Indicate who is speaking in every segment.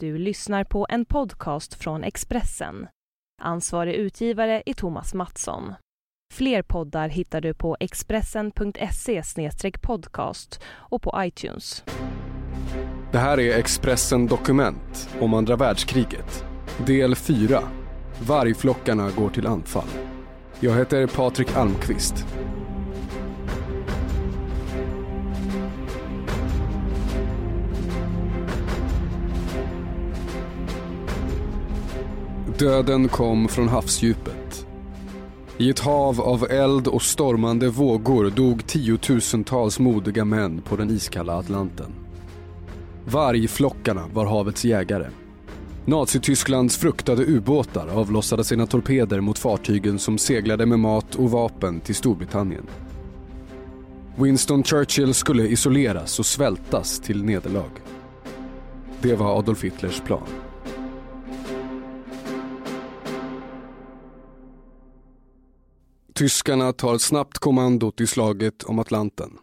Speaker 1: Du lyssnar på en podcast från Expressen. Ansvarig utgivare är Thomas Mattsson. Fler poddar hittar du på expressen.se podcast och på iTunes.
Speaker 2: Det här är Expressen Dokument om andra världskriget. Del 4. Vargflockarna går till anfall. Jag heter Patrik Almqvist. Döden kom från havsdjupet. I ett hav av eld och stormande vågor dog tiotusentals modiga män på den iskalla Atlanten. Vargflockarna var havets jägare. Nazitysklands fruktade ubåtar avlossade sina torpeder mot fartygen som seglade med mat och vapen till Storbritannien. Winston Churchill skulle isoleras och svältas till nederlag. Det var Adolf Hitlers plan. Tyskarna tar snabbt kommandot i slaget om Atlanten.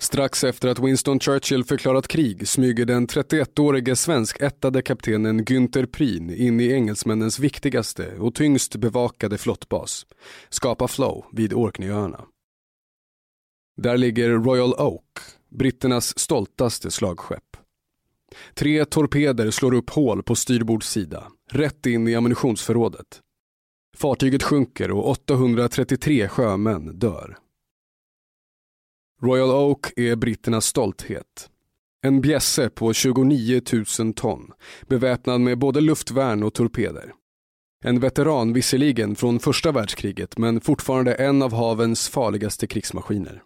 Speaker 2: Strax efter att Winston Churchill förklarat krig smyger den 31-årige svenskättade kaptenen Günther Prien in i engelsmännens viktigaste och tyngst bevakade flottbas, Skapa Flow vid Orkneyöarna. Där ligger Royal Oak, britternas stoltaste slagskepp. Tre torpeder slår upp hål på styrbords sida, rätt in i ammunitionsförrådet. Fartyget sjunker och 833 sjömän dör. Royal Oak är britternas stolthet. En bjässe på 29 000 ton, beväpnad med både luftvärn och torpeder. En veteran visserligen från första världskriget, men fortfarande en av havens farligaste krigsmaskiner.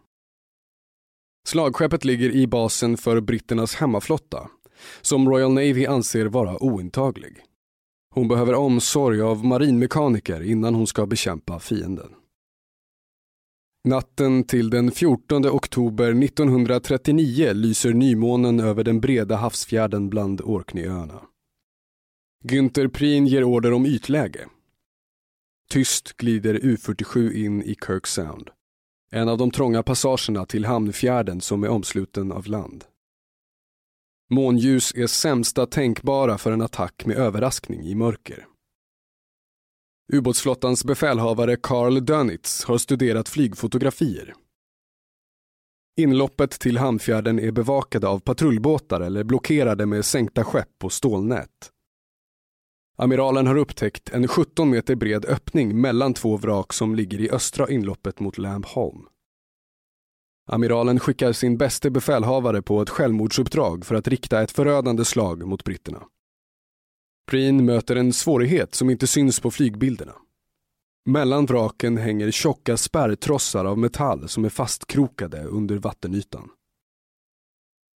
Speaker 2: Slagskeppet ligger i basen för britternas hemmaflotta, som Royal Navy anser vara ointaglig. Hon behöver omsorg av marinmekaniker innan hon ska bekämpa fienden. Natten till den 14 oktober 1939 lyser nymånen över den breda havsfjärden bland Orkneyöarna. Günther Prien ger order om ytläge. Tyst glider U47 in i Kirk Sound. En av de trånga passagerna till hamnfjärden som är omsluten av land. Månljus är sämsta tänkbara för en attack med överraskning i mörker. Ubåtsflottans befälhavare Carl Dönitz har studerat flygfotografier. Inloppet till hamnfjärden är bevakade av patrullbåtar eller blockerade med sänkta skepp och stålnät. Amiralen har upptäckt en 17 meter bred öppning mellan två vrak som ligger i östra inloppet mot Lamb Holm. Amiralen skickar sin bäste befälhavare på ett självmordsuppdrag för att rikta ett förödande slag mot britterna. Preen möter en svårighet som inte syns på flygbilderna. Mellan vraken hänger tjocka spärrtrossar av metall som är fastkrokade under vattenytan.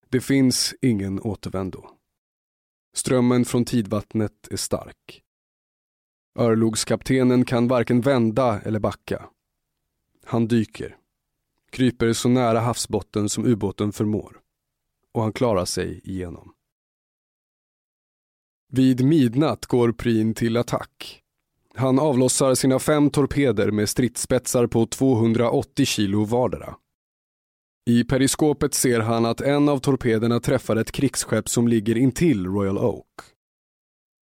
Speaker 2: Det finns ingen återvändo. Strömmen från tidvattnet är stark. Örlogskaptenen kan varken vända eller backa. Han dyker kryper så nära havsbotten som ubåten förmår. Och han klarar sig igenom. Vid midnatt går Prin till attack. Han avlossar sina fem torpeder med stridsspetsar på 280 kilo vardera. I periskopet ser han att en av torpederna träffar ett krigsskepp som ligger intill Royal Oak.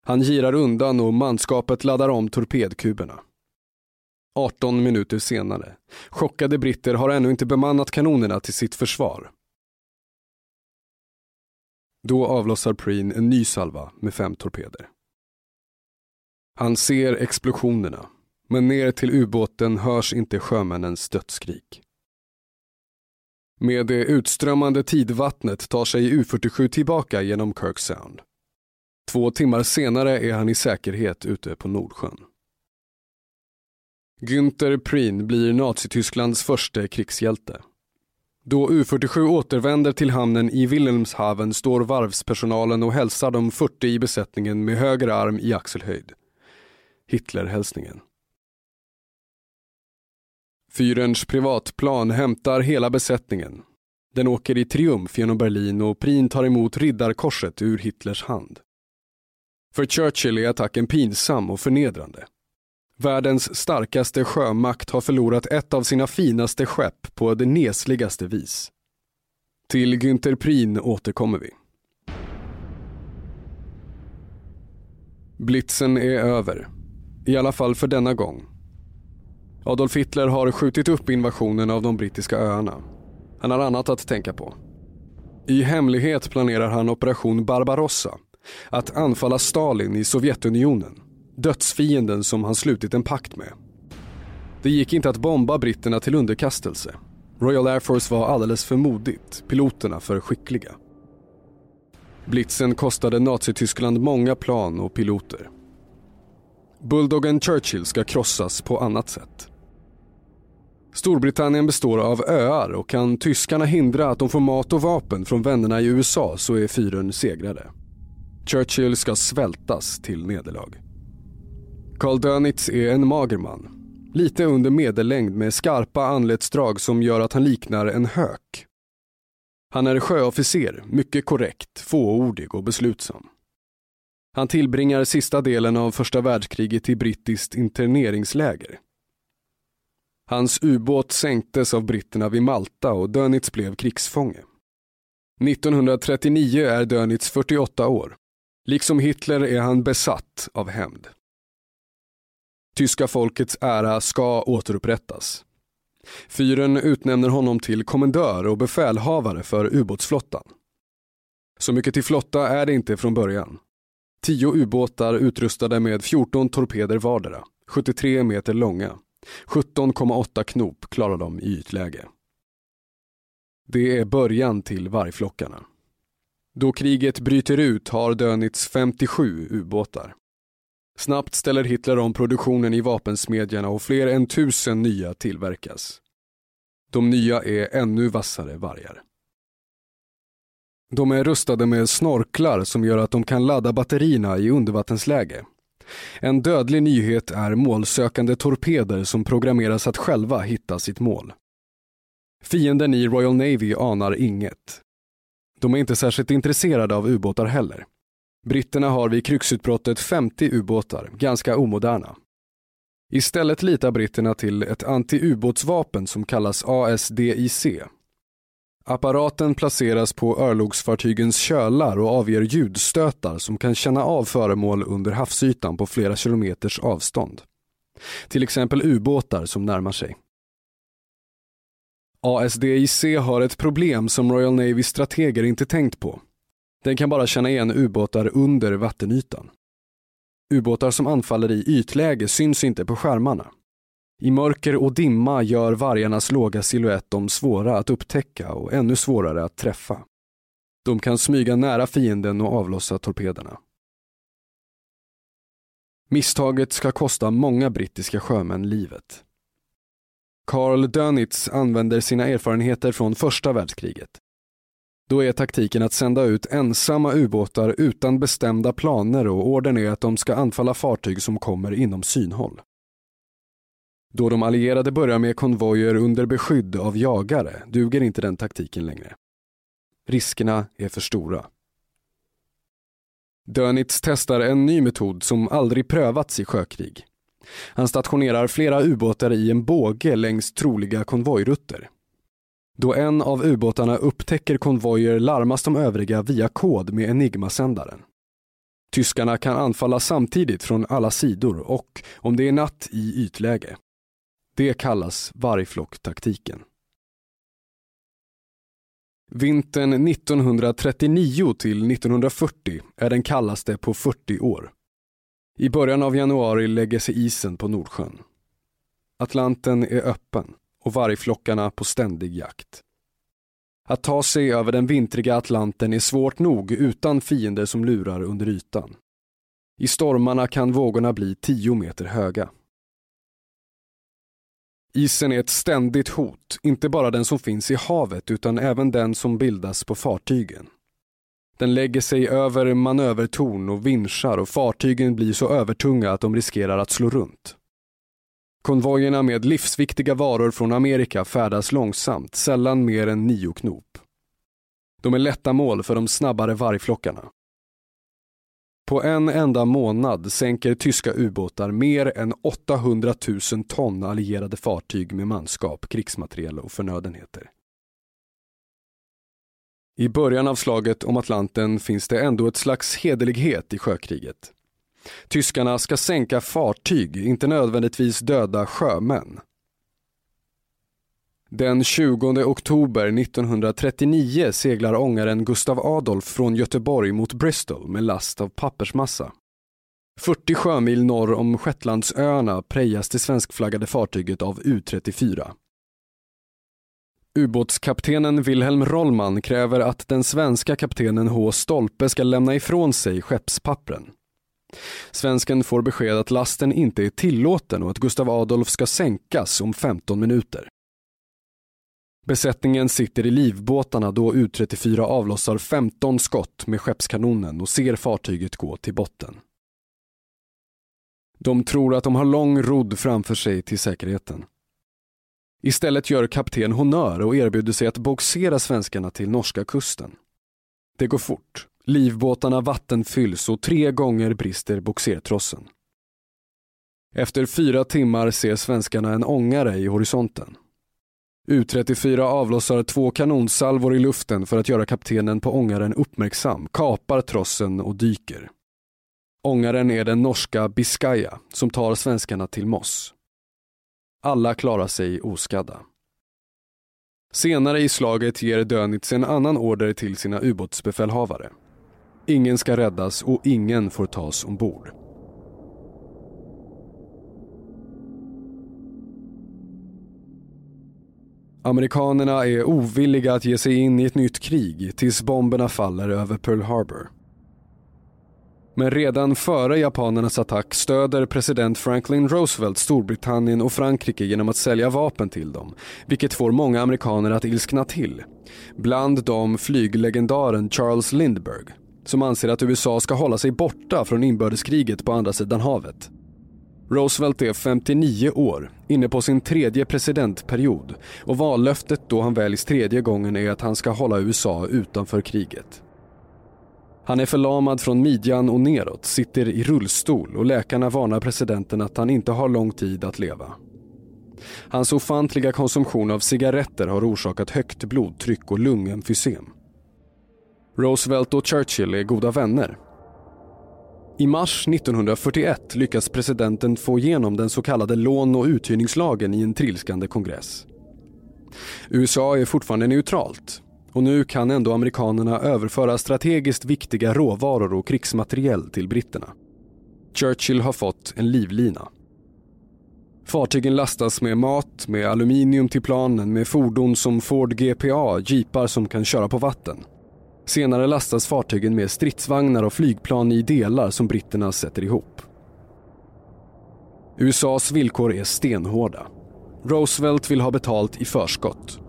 Speaker 2: Han girar undan och manskapet laddar om torpedkuberna. 18 minuter senare. Chockade britter har ännu inte bemannat kanonerna till sitt försvar. Då avlossar Preen en ny salva med fem torpeder. Han ser explosionerna, men ner till ubåten hörs inte sjömännens dödsskrik. Med det utströmmande tidvattnet tar sig U47 tillbaka genom Kirk Sound. Två timmar senare är han i säkerhet ute på Nordsjön. Günther Prien blir Nazitysklands första krigshjälte. Då U47 återvänder till hamnen i Wilhelmshaven står varvspersonalen och hälsar de 40 i besättningen med höger arm i axelhöjd. Hitlerhälsningen. Fyrens privatplan hämtar hela besättningen. Den åker i triumf genom Berlin och Prien tar emot riddarkorset ur Hitlers hand. För Churchill är attacken pinsam och förnedrande. Världens starkaste sjömakt har förlorat ett av sina finaste skepp på det nesligaste vis. Till Günther Prin återkommer vi. Blitzen är över. I alla fall för denna gång. Adolf Hitler har skjutit upp invasionen av de brittiska öarna. Han har annat att tänka på. I hemlighet planerar han operation Barbarossa. Att anfalla Stalin i Sovjetunionen. Dödsfienden som han slutit en pakt med. Det gick inte att bomba britterna till underkastelse. Royal Air Force var alldeles för modigt, piloterna för skickliga. Blitzen kostade Nazityskland många plan och piloter. Bulldoggen Churchill ska krossas på annat sätt. Storbritannien består av öar och kan tyskarna hindra att de får mat och vapen från vännerna i USA så är fyren segrade. Churchill ska svältas till nederlag. Karl Dönitz är en mager man. Lite under medellängd med skarpa anletsdrag som gör att han liknar en hök. Han är sjöofficer, mycket korrekt, fåordig och beslutsam. Han tillbringar sista delen av första världskriget i brittiskt interneringsläger. Hans ubåt sänktes av britterna vid Malta och Dönitz blev krigsfånge. 1939 är Dönitz 48 år. Liksom Hitler är han besatt av hämnd. Tyska folkets ära ska återupprättas. Fyren utnämner honom till kommendör och befälhavare för ubåtsflottan. Så mycket till flotta är det inte från början. Tio ubåtar utrustade med 14 torpeder vardera, 73 meter långa. 17,8 knop klarar de i ytläge. Det är början till vargflockarna. Då kriget bryter ut har Dönitz 57 ubåtar. Snabbt ställer Hitler om produktionen i vapensmedjorna och fler än tusen nya tillverkas. De nya är ännu vassare vargar. De är rustade med snorklar som gör att de kan ladda batterierna i undervattensläge. En dödlig nyhet är målsökande torpeder som programmeras att själva hitta sitt mål. Fienden i Royal Navy anar inget. De är inte särskilt intresserade av ubåtar heller. Britterna har vid krigsutbrottet 50 ubåtar, ganska omoderna. Istället litar britterna till ett anti-ubåtsvapen som kallas ASDIC. Apparaten placeras på örlogsfartygens kölar och avger ljudstötar som kan känna av föremål under havsytan på flera kilometers avstånd. Till exempel ubåtar som närmar sig. ASDIC har ett problem som Royal Navy strateger inte tänkt på. Den kan bara känna igen ubåtar under vattenytan. Ubåtar som anfaller i ytläge syns inte på skärmarna. I mörker och dimma gör vargarnas låga siluett dem svåra att upptäcka och ännu svårare att träffa. De kan smyga nära fienden och avlossa torpederna. Misstaget ska kosta många brittiska sjömän livet. Carl Dönitz använder sina erfarenheter från första världskriget. Då är taktiken att sända ut ensamma ubåtar utan bestämda planer och ordern är att de ska anfalla fartyg som kommer inom synhåll. Då de allierade börjar med konvojer under beskydd av jagare duger inte den taktiken längre. Riskerna är för stora. Dönitz testar en ny metod som aldrig prövats i sjökrig. Han stationerar flera ubåtar i en båge längs troliga konvojrutter. Då en av ubåtarna upptäcker konvojer larmas de övriga via kod med Enigma-sändaren. Tyskarna kan anfalla samtidigt från alla sidor och, om det är natt, i ytläge. Det kallas vargflocktaktiken. Vintern 1939 till 1940 är den kallaste på 40 år. I början av januari lägger sig isen på Nordsjön. Atlanten är öppen och vargflockarna på ständig jakt. Att ta sig över den vintriga Atlanten är svårt nog utan fiender som lurar under ytan. I stormarna kan vågorna bli 10 meter höga. Isen är ett ständigt hot, inte bara den som finns i havet utan även den som bildas på fartygen. Den lägger sig över manövertorn och vinschar och fartygen blir så övertunga att de riskerar att slå runt. Konvojerna med livsviktiga varor från Amerika färdas långsamt, sällan mer än nio knop. De är lätta mål för de snabbare vargflockarna. På en enda månad sänker tyska ubåtar mer än 800 000 ton allierade fartyg med manskap, krigsmateriel och förnödenheter. I början av slaget om Atlanten finns det ändå ett slags hederlighet i sjökriget. Tyskarna ska sänka fartyg, inte nödvändigtvis döda sjömän. Den 20 oktober 1939 seglar ångaren Gustav Adolf från Göteborg mot Bristol med last av pappersmassa. 40 sjömil norr om Shetlandsöarna prejas det svenskflaggade fartyget av U34. Ubåtskaptenen Wilhelm Rollman kräver att den svenska kaptenen H. Stolpe ska lämna ifrån sig skeppspappren. Svensken får besked att lasten inte är tillåten och att Gustav Adolf ska sänkas om 15 minuter. Besättningen sitter i livbåtarna då U34 avlossar 15 skott med skeppskanonen och ser fartyget gå till botten. De tror att de har lång rodd framför sig till säkerheten. Istället gör kapten honör och erbjuder sig att boxera svenskarna till norska kusten. Det går fort. Livbåtarna vattenfylls och tre gånger brister boxertrossen. Efter fyra timmar ser svenskarna en ångare i horisonten. U34 avlossar två kanonsalvor i luften för att göra kaptenen på ångaren uppmärksam, kapar trossen och dyker. Ångaren är den norska Biscaya som tar svenskarna till Moss. Alla klarar sig oskadda. Senare i slaget ger Dönitz en annan order till sina ubåtsbefälhavare. Ingen ska räddas och ingen får tas ombord. Amerikanerna är ovilliga att ge sig in i ett nytt krig tills bomberna faller över Pearl Harbor. Men redan före japanernas attack stöder president Franklin Roosevelt Storbritannien och Frankrike genom att sälja vapen till dem, vilket får många amerikaner att ilskna till. Bland dem flyglegendaren Charles Lindbergh, som anser att USA ska hålla sig borta från inbördeskriget på andra sidan havet. Roosevelt är 59 år, inne på sin tredje presidentperiod och vallöftet då han väljs tredje gången är att han ska hålla USA utanför kriget. Han är förlamad från midjan och neråt, sitter i rullstol och läkarna varnar presidenten att han inte har lång tid att leva. Hans ofantliga konsumtion av cigaretter har orsakat högt blodtryck och lungemfysem. Roosevelt och Churchill är goda vänner. I mars 1941 lyckas presidenten få igenom den så kallade lån och uthyrningslagen i en trilskande kongress. USA är fortfarande neutralt och nu kan ändå amerikanerna överföra strategiskt viktiga råvaror och krigsmateriel till britterna. Churchill har fått en livlina. Fartygen lastas med mat, med aluminium till planen, med fordon som Ford GPA, jeepar som kan köra på vatten. Senare lastas fartygen med stridsvagnar och flygplan i delar som britterna sätter ihop. USAs villkor är stenhårda. Roosevelt vill ha betalt i förskott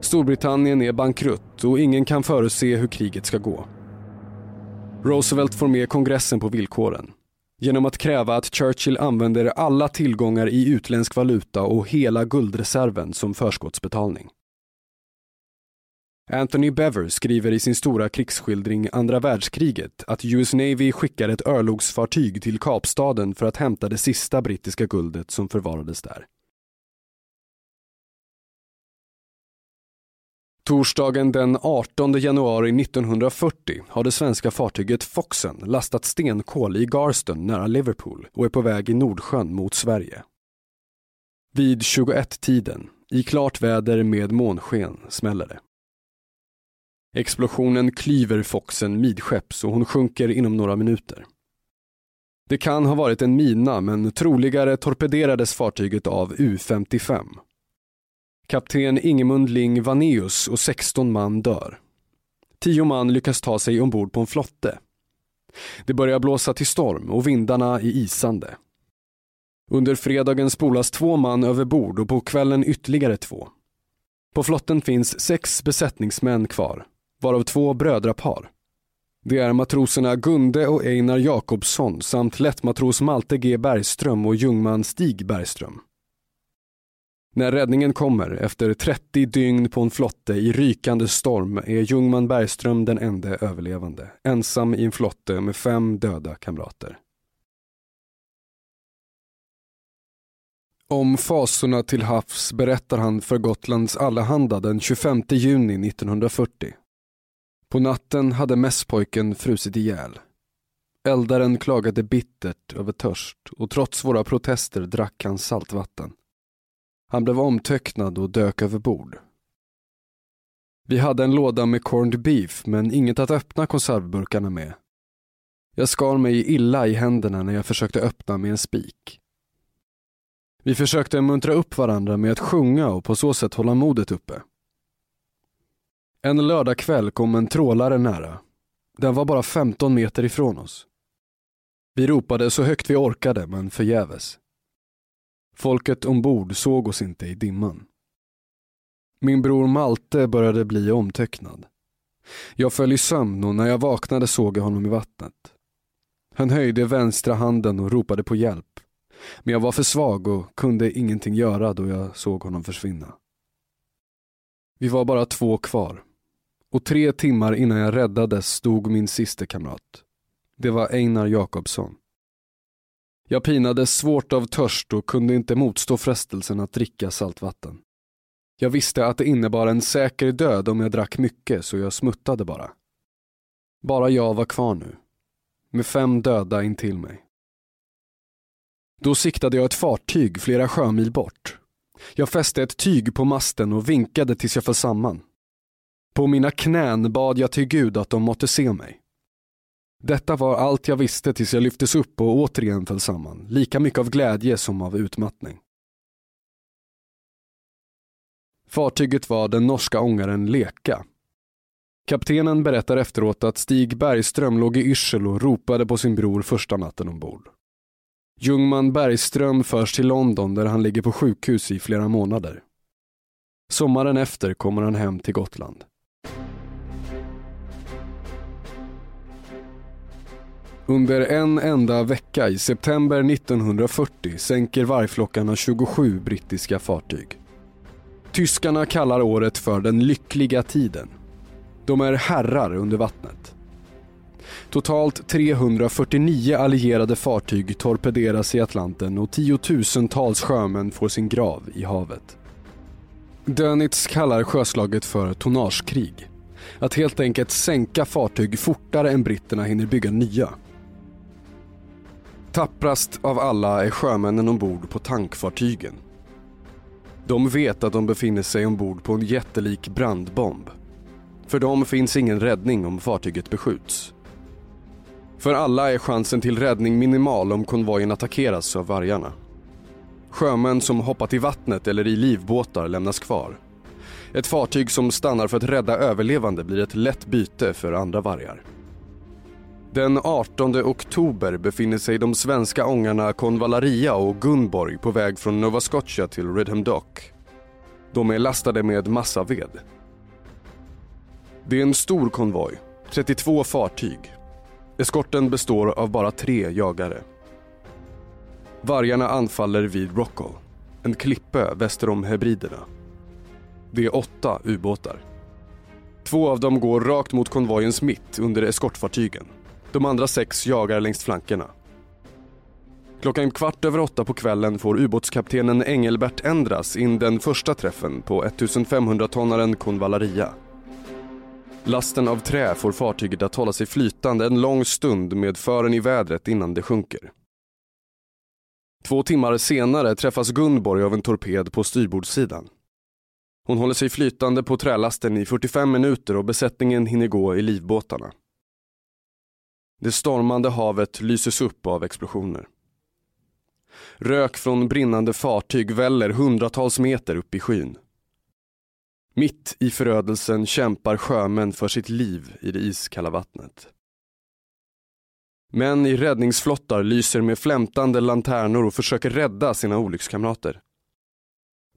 Speaker 2: Storbritannien är bankrutt och ingen kan förutse hur kriget ska gå. Roosevelt får med kongressen på villkoren genom att kräva att Churchill använder alla tillgångar i utländsk valuta och hela guldreserven som förskottsbetalning. Anthony Bever skriver i sin stora krigsskildring Andra världskriget att US Navy skickar ett örlogsfartyg till Kapstaden för att hämta det sista brittiska guldet som förvarades där. Torsdagen den 18 januari 1940 har det svenska fartyget Foxen lastat stenkol i Garston nära Liverpool och är på väg i Nordsjön mot Sverige. Vid 21-tiden, i klart väder med månsken, smäller det. Explosionen klyver Foxen midskepps och hon sjunker inom några minuter. Det kan ha varit en mina men troligare torpederades fartyget av U-55 Kapten Ingemund Ling Vaneus och 16 man dör. Tio man lyckas ta sig ombord på en flotte. Det börjar blåsa till storm och vindarna är isande. Under fredagen spolas två man över bord och på kvällen ytterligare två. På flotten finns sex besättningsmän kvar, varav två brödrapar. Det är matroserna Gunde och Einar Jakobsson samt lättmatros Malte G Bergström och jungman Stig Bergström. När räddningen kommer efter 30 dygn på en flotte i rykande storm är Ljungman Bergström den enda överlevande, ensam i en flotte med fem döda kamrater. Om fasorna till havs berättar han för Gotlands Allehanda den 25 juni 1940. På natten hade mässpojken frusit ihjäl. Eldaren klagade bittert över törst och trots våra protester drack han saltvatten. Han blev omtöcknad och dök över bord. Vi hade en låda med corned beef men inget att öppna konservburkarna med. Jag skar mig illa i händerna när jag försökte öppna med en spik. Vi försökte muntra upp varandra med att sjunga och på så sätt hålla modet uppe. En lördagkväll kom en trålare nära. Den var bara 15 meter ifrån oss. Vi ropade så högt vi orkade, men förgäves. Folket ombord såg oss inte i dimman. Min bror Malte började bli omtöcknad. Jag föll i sömn och när jag vaknade såg jag honom i vattnet. Han höjde vänstra handen och ropade på hjälp. Men jag var för svag och kunde ingenting göra då jag såg honom försvinna. Vi var bara två kvar. Och tre timmar innan jag räddades stod min sista kamrat. Det var Einar Jakobsson. Jag pinades svårt av törst och kunde inte motstå frestelsen att dricka saltvatten. Jag visste att det innebar en säker död om jag drack mycket så jag smuttade bara. Bara jag var kvar nu. Med fem döda intill mig. Då siktade jag ett fartyg flera sjömil bort. Jag fäste ett tyg på masten och vinkade tills jag föll samman. På mina knän bad jag till Gud att de måtte se mig. Detta var allt jag visste tills jag lyftes upp och återigen föll samman, lika mycket av glädje som av utmattning. Fartyget var den norska ångaren Leka. Kaptenen berättar efteråt att Stig Bergström låg i yrsel och ropade på sin bror första natten ombord. Ljungman Bergström förs till London där han ligger på sjukhus i flera månader. Sommaren efter kommer han hem till Gotland. Under en enda vecka i september 1940 sänker vargflockarna 27 brittiska fartyg. Tyskarna kallar året för den lyckliga tiden. De är herrar under vattnet. Totalt 349 allierade fartyg torpederas i Atlanten och tiotusentals sjömän får sin grav i havet. Dönitz kallar sjöslaget för tonnagekrig. Att helt enkelt sänka fartyg fortare än britterna hinner bygga nya. Tapprast av alla är sjömännen ombord på tankfartygen. De vet att de befinner sig ombord på en jättelik brandbomb. För dem finns ingen räddning om fartyget beskjuts. För alla är chansen till räddning minimal om konvojen attackeras av vargarna. Sjömän som hoppat i vattnet eller i livbåtar lämnas kvar. Ett fartyg som stannar för att rädda överlevande blir ett lätt byte för andra vargar. Den 18 oktober befinner sig de svenska ångarna Konvalaria och Gunborg på väg från Nova Scotia till Redham Dock. De är lastade med massaved. Det är en stor konvoj, 32 fartyg. Eskorten består av bara tre jagare. Vargarna anfaller vid Rockall, en klippö väster om Hebriderna. Det är åtta ubåtar. Två av dem går rakt mot konvojens mitt under eskortfartygen. De andra sex jagar längs flankerna. Klockan kvart över åtta på kvällen får ubåtskaptenen Engelbert Endras in den första träffen på 1500-tonnaren Convallaria. Lasten av trä får fartyget att hålla sig flytande en lång stund med fören i vädret innan det sjunker. Två timmar senare träffas Gunborg av en torped på styrbordssidan. Hon håller sig flytande på trälasten i 45 minuter och besättningen hinner gå i livbåtarna. Det stormande havet lyses upp av explosioner. Rök från brinnande fartyg väller hundratals meter upp i skyn. Mitt i förödelsen kämpar sjömän för sitt liv i det iskalla vattnet. Män i räddningsflottar lyser med flämtande lanternor och försöker rädda sina olyckskamrater.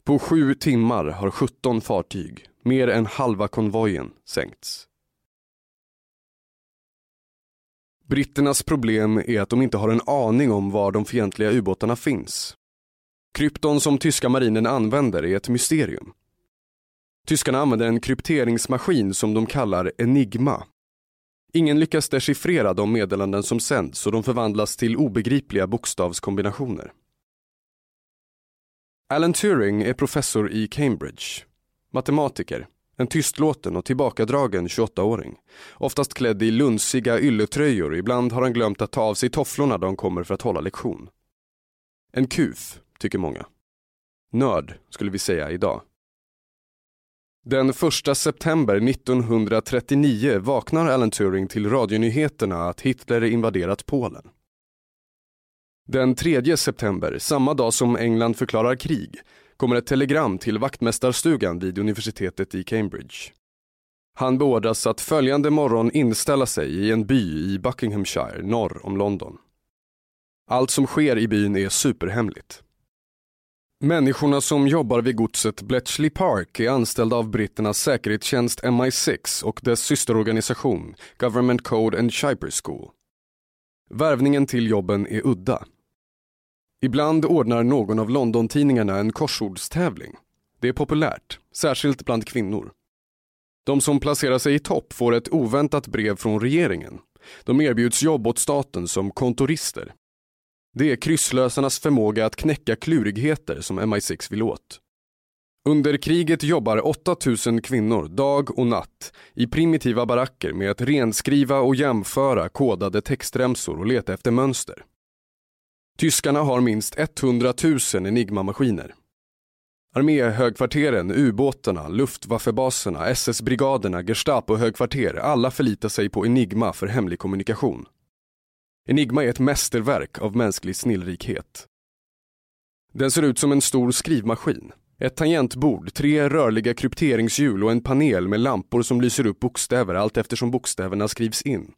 Speaker 2: På sju timmar har 17 fartyg, mer än halva konvojen, sänkts. Britternas problem är att de inte har en aning om var de fientliga ubåtarna finns. Krypton som tyska marinen använder är ett mysterium. Tyskarna använder en krypteringsmaskin som de kallar Enigma. Ingen lyckas dechiffrera de meddelanden som sänds och de förvandlas till obegripliga bokstavskombinationer. Alan Turing är professor i Cambridge. Matematiker, en tystlåten och tillbakadragen 28-åring. Oftast klädd i lunsiga ylletröjor, ibland har han glömt att ta av sig tofflorna då han kommer för att hålla lektion. En kuf, tycker många. Nörd, skulle vi säga idag. Den 1 september 1939 vaknar Alan Turing till radionyheterna att Hitler invaderat Polen. Den 3 september, samma dag som England förklarar krig, kommer ett telegram till vaktmästarstugan vid universitetet i Cambridge. Han beordras att följande morgon inställa sig i en by i Buckinghamshire norr om London. Allt som sker i byn är superhemligt. Människorna som jobbar vid godset Bletchley Park är anställda av britternas säkerhetstjänst MI6 och dess systerorganisation Government Code and Shiper School. Värvningen till jobben är udda. Ibland ordnar någon av London-tidningarna en korsordstävling. Det är populärt, särskilt bland kvinnor. De som placerar sig i topp får ett oväntat brev från regeringen. De erbjuds jobb åt staten som kontorister. Det är krysslösarnas förmåga att knäcka klurigheter som MI6 vill åt. Under kriget jobbar 8000 kvinnor dag och natt i primitiva baracker med att renskriva och jämföra kodade textremsor och leta efter mönster. Tyskarna har minst 100 000 Enigma-maskiner. Arméhögkvarteren, ubåtarna, luftwaffebaserna, SS-brigaderna, Gestapo-högkvarter, alla förlitar sig på Enigma för hemlig kommunikation. Enigma är ett mästerverk av mänsklig snillrikhet. Den ser ut som en stor skrivmaskin. Ett tangentbord, tre rörliga krypteringshjul och en panel med lampor som lyser upp bokstäver allt eftersom bokstäverna skrivs in.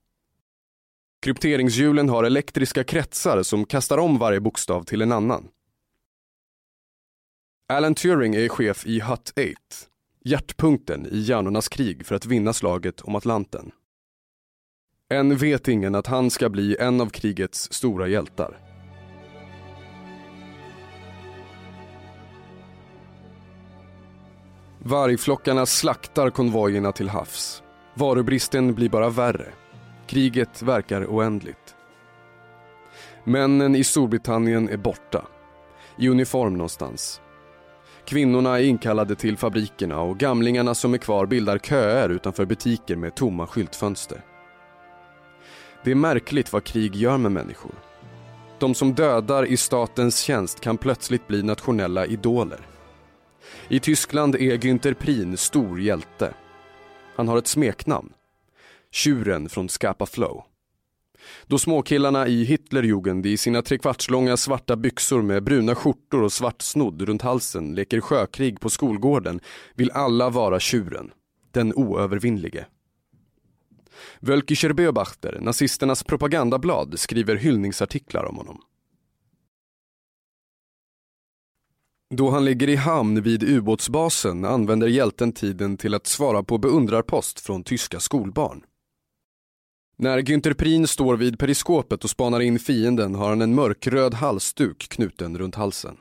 Speaker 2: Krypteringshjulen har elektriska kretsar som kastar om varje bokstav till en annan. Alan Turing är chef i Hut 8, hjärtpunkten i hjärnornas krig för att vinna slaget om Atlanten. Än vet ingen att han ska bli en av krigets stora hjältar. Vargflockarna slaktar konvojerna till havs. Varubristen blir bara värre. Kriget verkar oändligt. Männen i Storbritannien är borta. I uniform någonstans. Kvinnorna är inkallade till fabrikerna och gamlingarna som är kvar bildar köer utanför butiker med tomma skyltfönster. Det är märkligt vad krig gör med människor. De som dödar i statens tjänst kan plötsligt bli nationella idoler. I Tyskland är Günther Prien stor hjälte. Han har ett smeknamn. Tjuren från Skapa Flow. Då småkillarna i Hitlerjugend i sina trekvartslånga svarta byxor med bruna skjortor och svart snodd runt halsen leker sjökrig på skolgården vill alla vara tjuren. Den oövervinnlige. Völkischer Beobachter, nazisternas propagandablad, skriver hyllningsartiklar om honom. Då han ligger i hamn vid ubåtsbasen använder hjälten tiden till att svara på beundrarpost från tyska skolbarn. När Günther Prin står vid periskopet och spanar in fienden har han en mörkröd halsduk knuten runt halsen.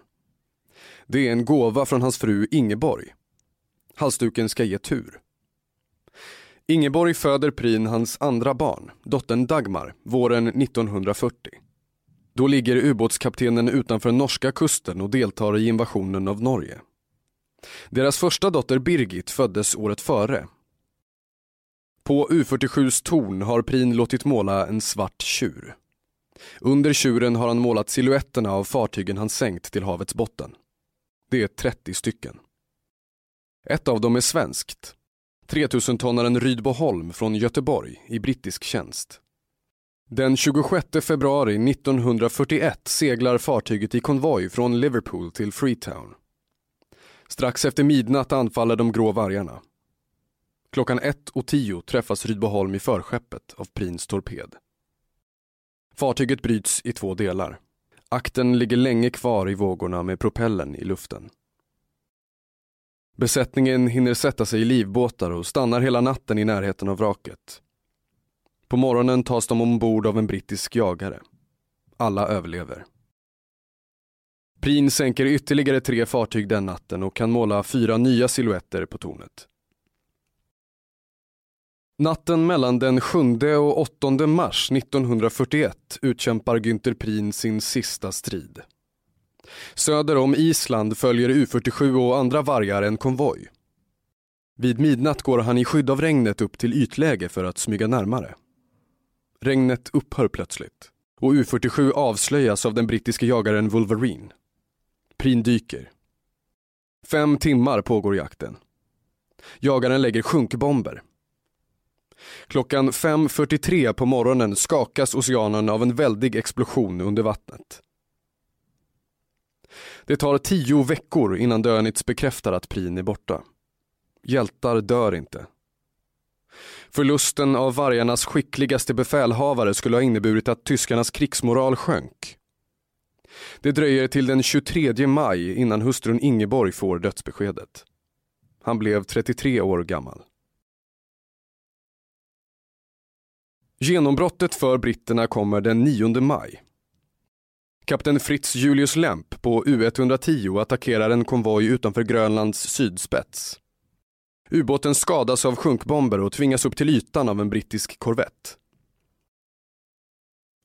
Speaker 2: Det är en gåva från hans fru Ingeborg. Halsduken ska ge tur. Ingeborg föder Prin hans andra barn, dottern Dagmar, våren 1940. Då ligger ubåtskaptenen utanför norska kusten och deltar i invasionen av Norge. Deras första dotter Birgit föddes året före. På U47s torn har Prin låtit måla en svart tjur. Under tjuren har han målat siluetterna av fartygen han sänkt till havets botten. Det är 30 stycken. Ett av dem är svenskt, 3000-tonnaren Rydboholm från Göteborg i brittisk tjänst. Den 26 februari 1941 seglar fartyget i konvoj från Liverpool till Freetown. Strax efter midnatt anfaller de grå vargarna. Klockan 1.10 träffas Rydboholm i förskeppet av Prins torped. Fartyget bryts i två delar. Akten ligger länge kvar i vågorna med propellen i luften. Besättningen hinner sätta sig i livbåtar och stannar hela natten i närheten av vraket. På morgonen tas de ombord av en brittisk jagare. Alla överlever. Prin sänker ytterligare tre fartyg den natten och kan måla fyra nya siluetter på tornet. Natten mellan den 7 och 8 mars 1941 utkämpar Günther Prin sin sista strid. Söder om Island följer U47 och andra vargar en konvoj. Vid midnatt går han i skydd av regnet upp till ytläge för att smyga närmare. Regnet upphör plötsligt och U-47 avslöjas av den brittiska jagaren Wolverine. Prin dyker. Fem timmar pågår jakten. Jagaren lägger sjunkbomber. Klockan 5.43 på morgonen skakas oceanen av en väldig explosion under vattnet. Det tar tio veckor innan Dönitz bekräftar att Prin är borta. Hjältar dör inte. Förlusten av vargarnas skickligaste befälhavare skulle ha inneburit att tyskarnas krigsmoral sjönk. Det dröjer till den 23 maj innan hustrun Ingeborg får dödsbeskedet. Han blev 33 år gammal. Genombrottet för britterna kommer den 9 maj. Kapten Fritz Julius Lemp på U110 attackerar en konvoj utanför Grönlands sydspets. Ubåten skadas av sjunkbomber och tvingas upp till ytan av en brittisk korvett.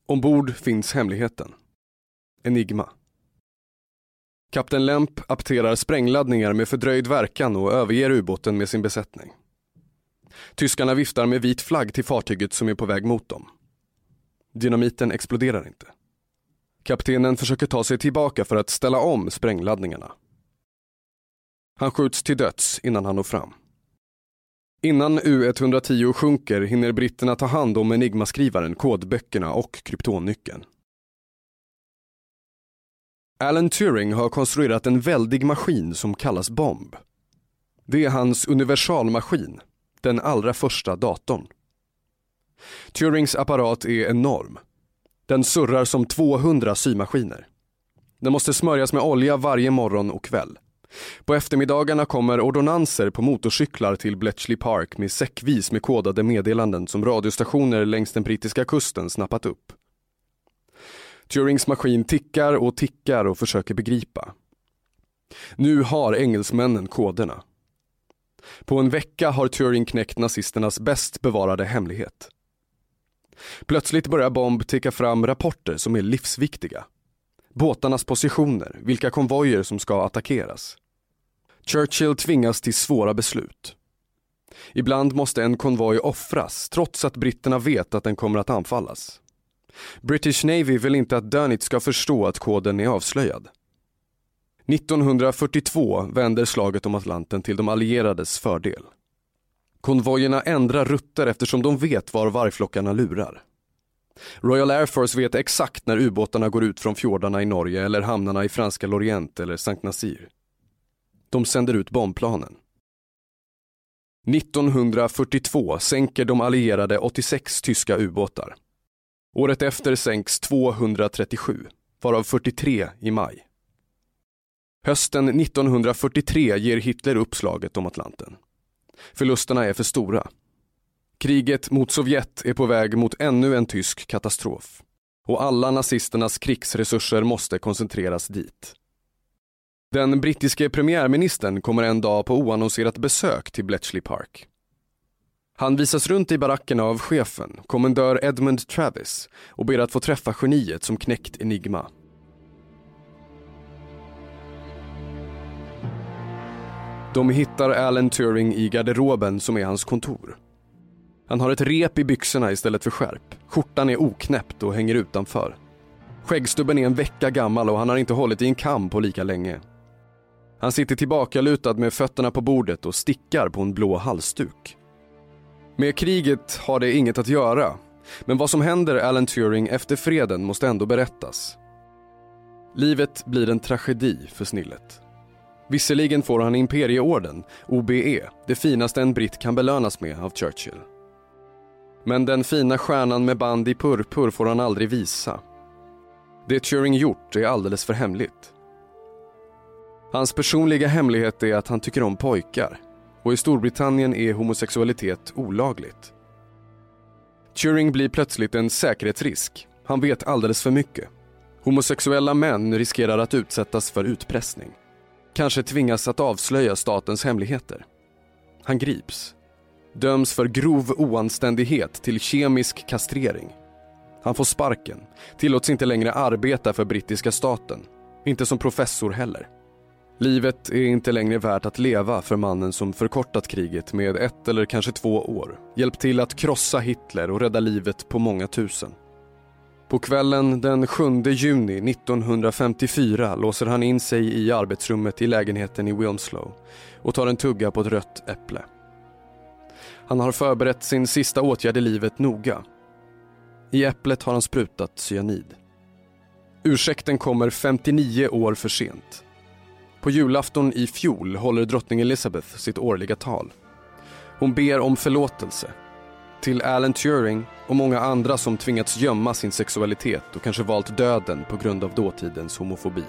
Speaker 2: Ombord finns hemligheten. Enigma. Kapten Lemp apterar sprängladdningar med fördröjd verkan och överger ubåten med sin besättning. Tyskarna viftar med vit flagg till fartyget som är på väg mot dem. Dynamiten exploderar inte. Kaptenen försöker ta sig tillbaka för att ställa om sprängladdningarna. Han skjuts till döds innan han når fram. Innan U110 sjunker hinner britterna ta hand om Enigmaskrivaren, kodböckerna och kryptonnyckeln. Alan Turing har konstruerat en väldig maskin som kallas bomb. Det är hans universalmaskin, den allra första datorn. Turings apparat är enorm. Den surrar som 200 symaskiner. Den måste smörjas med olja varje morgon och kväll. På eftermiddagarna kommer ordonanser på motorcyklar till Bletchley Park med säckvis med kodade meddelanden som radiostationer längs den brittiska kusten snappat upp. Turings maskin tickar och tickar och försöker begripa. Nu har engelsmännen koderna. På en vecka har Turing knäckt nazisternas bäst bevarade hemlighet. Plötsligt börjar Bomb ticka fram rapporter som är livsviktiga. Båtarnas positioner, vilka konvojer som ska attackeras. Churchill tvingas till svåra beslut. Ibland måste en konvoj offras trots att britterna vet att den kommer att anfallas. British Navy vill inte att Dönitz ska förstå att koden är avslöjad. 1942 vänder slaget om Atlanten till de allierades fördel. Konvojerna ändrar rutter eftersom de vet var vargflockarna lurar. Royal Air Force vet exakt när ubåtarna går ut från fjordarna i Norge eller hamnarna i franska Lorient eller Sankt Nazir. De sänder ut bombplanen. 1942 sänker de allierade 86 tyska ubåtar. Året efter sänks 237, varav 43 i maj. Hösten 1943 ger Hitler upp slaget om Atlanten. Förlusterna är för stora. Kriget mot Sovjet är på väg mot ännu en tysk katastrof. Och alla nazisternas krigsresurser måste koncentreras dit. Den brittiske premiärministern kommer en dag på oannonserat besök till Bletchley Park. Han visas runt i barackerna av chefen, kommendör Edmund Travis och ber att få träffa geniet som knäckt Enigma. De hittar Alan Turing i garderoben som är hans kontor. Han har ett rep i byxorna istället för skärp. Skjortan är oknäppt och hänger utanför. Skäggstubben är en vecka gammal och han har inte hållit i en kam på lika länge. Han sitter tillbakalutad med fötterna på bordet och stickar på en blå halsduk. Med kriget har det inget att göra, men vad som händer Alan Turing efter freden måste ändå berättas. Livet blir en tragedi för snillet. Visserligen får han Imperieorden, OBE, det finaste en britt kan belönas med av Churchill. Men den fina stjärnan med band i purpur får han aldrig visa. Det Turing gjort är alldeles för hemligt. Hans personliga hemlighet är att han tycker om pojkar och i Storbritannien är homosexualitet olagligt. Turing blir plötsligt en säkerhetsrisk. Han vet alldeles för mycket. Homosexuella män riskerar att utsättas för utpressning. Kanske tvingas att avslöja statens hemligheter. Han grips. Döms för grov oanständighet till kemisk kastrering. Han får sparken, tillåts inte längre arbeta för brittiska staten. Inte som professor heller. Livet är inte längre värt att leva för mannen som förkortat kriget med ett eller kanske två år, hjälpt till att krossa Hitler och rädda livet på många tusen. På kvällen den 7 juni 1954 låser han in sig i arbetsrummet i lägenheten i Wilmslow och tar en tugga på ett rött äpple. Han har förberett sin sista åtgärd i livet noga. I äpplet har han sprutat cyanid. Ursäkten kommer 59 år för sent. På julafton i fjol håller drottning Elizabeth sitt årliga tal. Hon ber om förlåtelse. Till Alan Turing och många andra som tvingats gömma sin sexualitet och kanske valt döden på grund av dåtidens homofobi.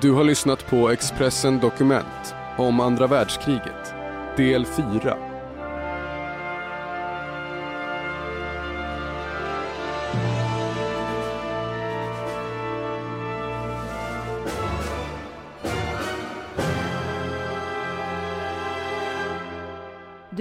Speaker 2: Du har lyssnat på Expressen Dokument om andra världskriget, del 4.